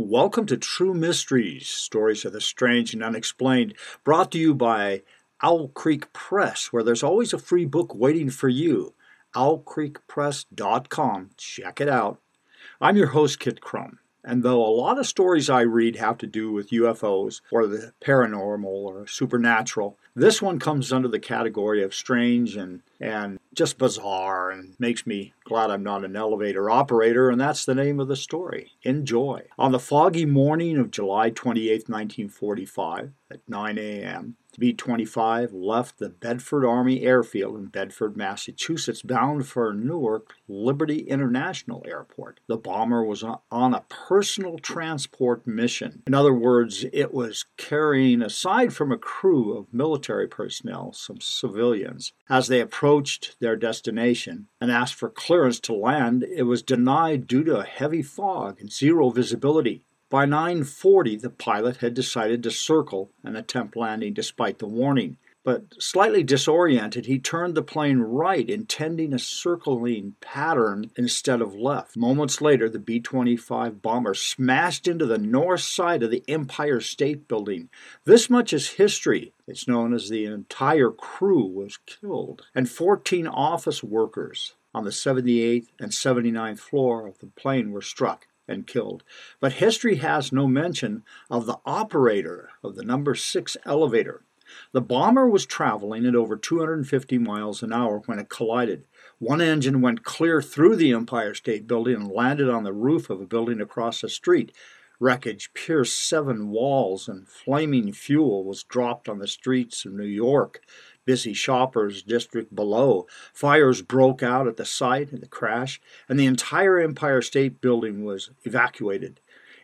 Welcome to True Mysteries, stories of the strange and unexplained, brought to you by Owl Creek Press, where there's always a free book waiting for you. OwlCreekPress.com. Check it out. I'm your host, Kit Crum. And though a lot of stories I read have to do with UFOs or the paranormal or supernatural, this one comes under the category of strange and, and just bizarre and makes me glad I'm not an elevator operator, and that's the name of the story. Enjoy. On the foggy morning of July 28, 1945, at 9 a.m., B 25 left the Bedford Army Airfield in Bedford, Massachusetts, bound for Newark Liberty International Airport. The bomber was on a personal transport mission. In other words, it was carrying, aside from a crew of military personnel, some civilians. As they approached their destination and asked for clearance to land, it was denied due to a heavy fog and zero visibility. By 9:40, the pilot had decided to circle and attempt landing despite the warning. But slightly disoriented, he turned the plane right, intending a circling pattern instead of left. Moments later, the B 25 bomber smashed into the north side of the Empire State Building. This much is history. It's known as the entire crew was killed, and 14 office workers on the 78th and 79th floor of the plane were struck and killed. But history has no mention of the operator of the number 6 elevator. The bomber was traveling at over 250 miles an hour when it collided. One engine went clear through the Empire State Building and landed on the roof of a building across the street. Wreckage pierced seven walls, and flaming fuel was dropped on the streets of New York busy shoppers district below. Fires broke out at the site of the crash, and the entire Empire State Building was evacuated.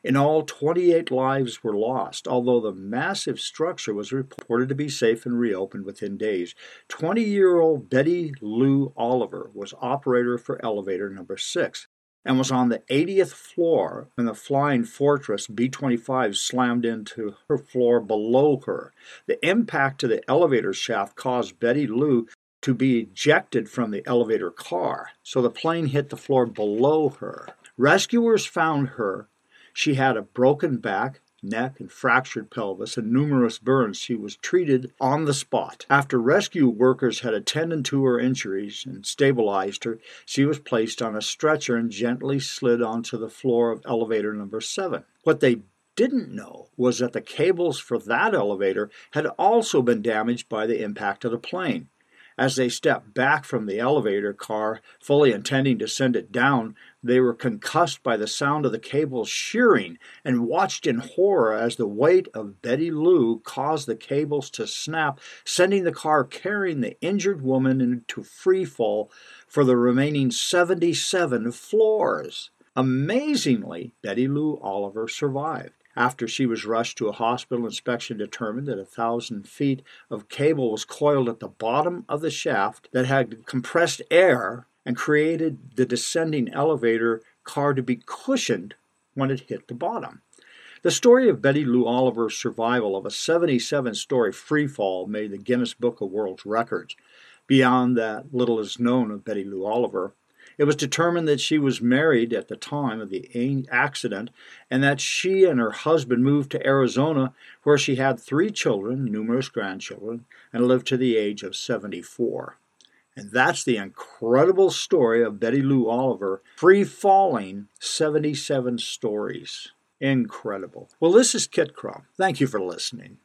In all, 28 lives were lost, although the massive structure was reported to be safe and reopened within days. 20 year old Betty Lou Oliver was operator for elevator number 6 and was on the 80th floor when the Flying Fortress B 25 slammed into her floor below her. The impact to the elevator shaft caused Betty Lou to be ejected from the elevator car, so the plane hit the floor below her. Rescuers found her. She had a broken back, neck, and fractured pelvis, and numerous burns. She was treated on the spot. After rescue workers had attended to her injuries and stabilized her, she was placed on a stretcher and gently slid onto the floor of elevator number seven. What they didn't know was that the cables for that elevator had also been damaged by the impact of the plane. As they stepped back from the elevator car, fully intending to send it down, they were concussed by the sound of the cables shearing and watched in horror as the weight of Betty Lou caused the cables to snap, sending the car carrying the injured woman into free fall for the remaining 77 floors. Amazingly, Betty Lou Oliver survived. After she was rushed to a hospital, inspection determined that a thousand feet of cable was coiled at the bottom of the shaft that had compressed air and created the descending elevator car to be cushioned when it hit the bottom. The story of Betty Lou Oliver's survival of a 77 story free fall made the Guinness Book of World Records. Beyond that, little is known of Betty Lou Oliver. It was determined that she was married at the time of the accident and that she and her husband moved to Arizona, where she had three children, numerous grandchildren, and lived to the age of 74. And that's the incredible story of Betty Lou Oliver, free falling 77 stories. Incredible. Well, this is Kit Crum. Thank you for listening.